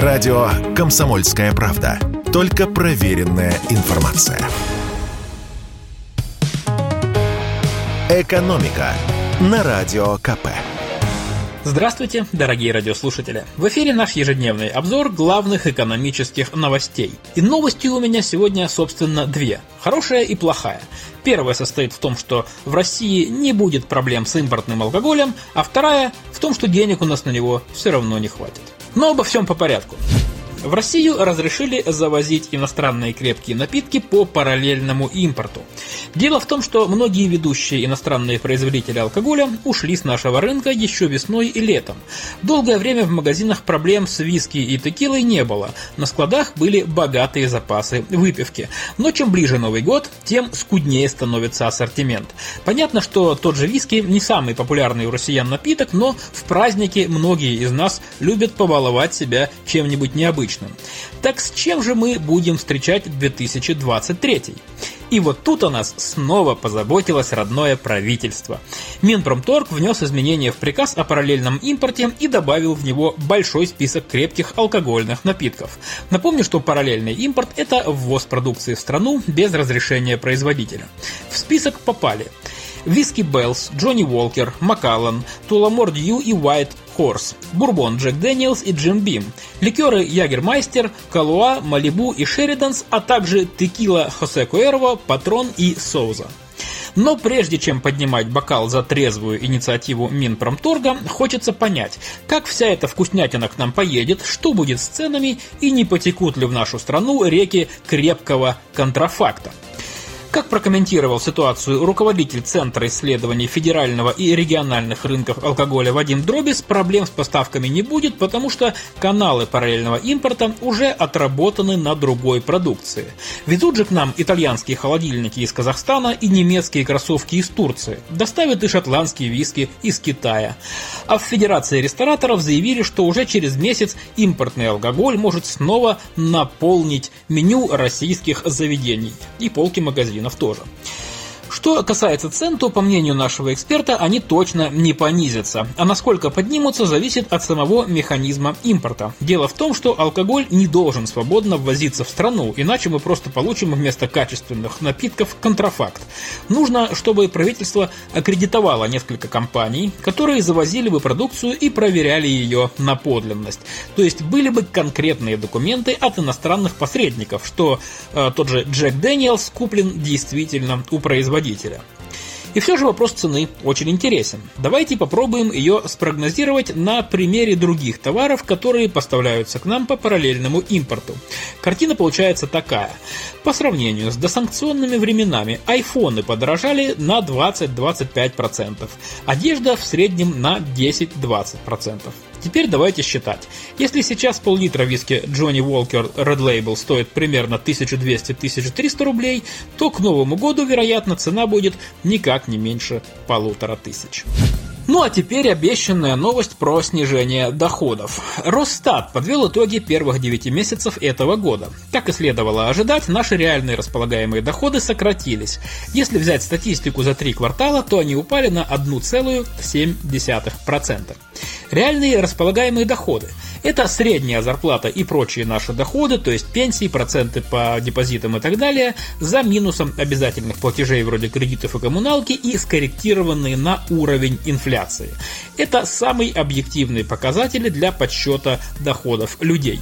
Радио «Комсомольская правда». Только проверенная информация. «Экономика» на Радио КП. Здравствуйте, дорогие радиослушатели! В эфире наш ежедневный обзор главных экономических новостей. И новости у меня сегодня, собственно, две. Хорошая и плохая. Первая состоит в том, что в России не будет проблем с импортным алкоголем, а вторая в том, что денег у нас на него все равно не хватит. Но обо всем по порядку. В Россию разрешили завозить иностранные крепкие напитки по параллельному импорту. Дело в том, что многие ведущие иностранные производители алкоголя ушли с нашего рынка еще весной и летом. Долгое время в магазинах проблем с виски и текилой не было. На складах были богатые запасы выпивки. Но чем ближе Новый год, тем скуднее становится ассортимент. Понятно, что тот же виски не самый популярный у россиян напиток, но в праздники многие из нас любят побаловать себя чем-нибудь необычным обычным. Так с чем же мы будем встречать 2023? И вот тут о нас снова позаботилось родное правительство. Минпромторг внес изменения в приказ о параллельном импорте и добавил в него большой список крепких алкогольных напитков. Напомню, что параллельный импорт – это ввоз продукции в страну без разрешения производителя. В список попали Виски Bell's, Johnnie Walker, Macallan, Tullamore Dew и White Horse, Бурбон Jack Daniel's и Jim Beam, ликеры Jägermeister, Kahlúa, Malibu и Sheridan's, а также текила José Cuervo, Patrón и Sauza. Но прежде чем поднимать бокал за трезвую инициативу Минпромторга, хочется понять, как вся эта вкуснятина к нам поедет, что будет с ценами и не потекут ли в нашу страну реки крепкого контрафакта. Как прокомментировал ситуацию руководитель Центра исследований федерального и региональных рынков алкоголя Вадим Дробис, проблем с поставками не будет, потому что каналы параллельного импорта уже отработаны на другой продукции. Везут же к нам итальянские холодильники из Казахстана и немецкие кроссовки из Турции. Доставят и шотландские виски из Китая. А в Федерации рестораторов заявили, что уже через месяц импортный алкоголь может снова наполнить меню российских заведений и полки магазинов магазинов тоже. Что касается цен, то, по мнению нашего эксперта, они точно не понизятся. А насколько поднимутся, зависит от самого механизма импорта. Дело в том, что алкоголь не должен свободно ввозиться в страну, иначе мы просто получим вместо качественных напитков контрафакт. Нужно, чтобы правительство аккредитовало несколько компаний, которые завозили бы продукцию и проверяли ее на подлинность. То есть были бы конкретные документы от иностранных посредников, что э, тот же Джек Дэниелс куплен действительно у производителя производителя. И все же вопрос цены очень интересен. Давайте попробуем ее спрогнозировать на примере других товаров, которые поставляются к нам по параллельному импорту. Картина получается такая. По сравнению с досанкционными временами, айфоны подорожали на 20-25%, одежда в среднем на 10-20%. Теперь давайте считать. Если сейчас пол-литра виски Johnny Walker Red Label стоит примерно 1200-1300 рублей, то к Новому году, вероятно, цена будет никак не меньше полутора тысяч. Ну а теперь обещанная новость про снижение доходов. Росстат подвел итоги первых 9 месяцев этого года. Как и следовало ожидать, наши реальные располагаемые доходы сократились. Если взять статистику за три квартала, то они упали на 1,7%. Реальные располагаемые доходы – это средняя зарплата и прочие наши доходы, то есть пенсии, проценты по депозитам и так далее, за минусом обязательных платежей вроде кредитов и коммуналки и скорректированные на уровень инфляции. Это самый объективный показатель для подсчета доходов людей.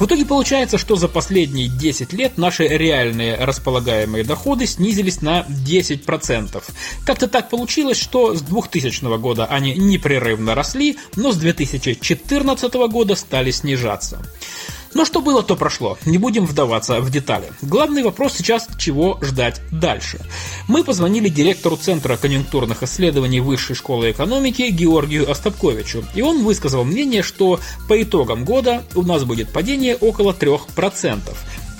В итоге получается, что за последние 10 лет наши реальные располагаемые доходы снизились на 10%. Как-то так получилось, что с 2000 года они непрерывно росли, но с 2014 года стали снижаться. Но что было, то прошло. Не будем вдаваться в детали. Главный вопрос сейчас, чего ждать дальше. Мы позвонили директору Центра конъюнктурных исследований Высшей школы экономики Георгию Остапковичу. И он высказал мнение, что по итогам года у нас будет падение около 3%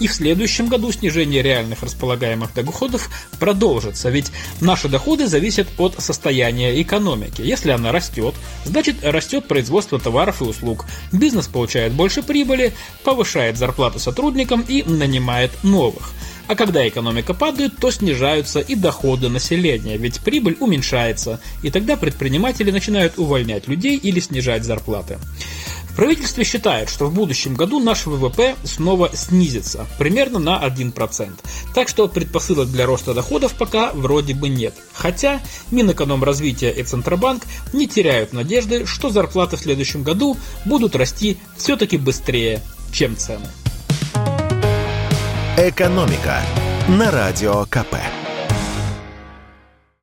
и в следующем году снижение реальных располагаемых доходов продолжится, ведь наши доходы зависят от состояния экономики. Если она растет, значит растет производство товаров и услуг, бизнес получает больше прибыли, повышает зарплату сотрудникам и нанимает новых. А когда экономика падает, то снижаются и доходы населения, ведь прибыль уменьшается, и тогда предприниматели начинают увольнять людей или снижать зарплаты. В правительстве считают, что в будущем году наш ВВП снова снизится, примерно на 1%. Так что предпосылок для роста доходов пока вроде бы нет. Хотя Минэкономразвития и Центробанк не теряют надежды, что зарплаты в следующем году будут расти все-таки быстрее, чем цены. «Экономика» на Радио КП.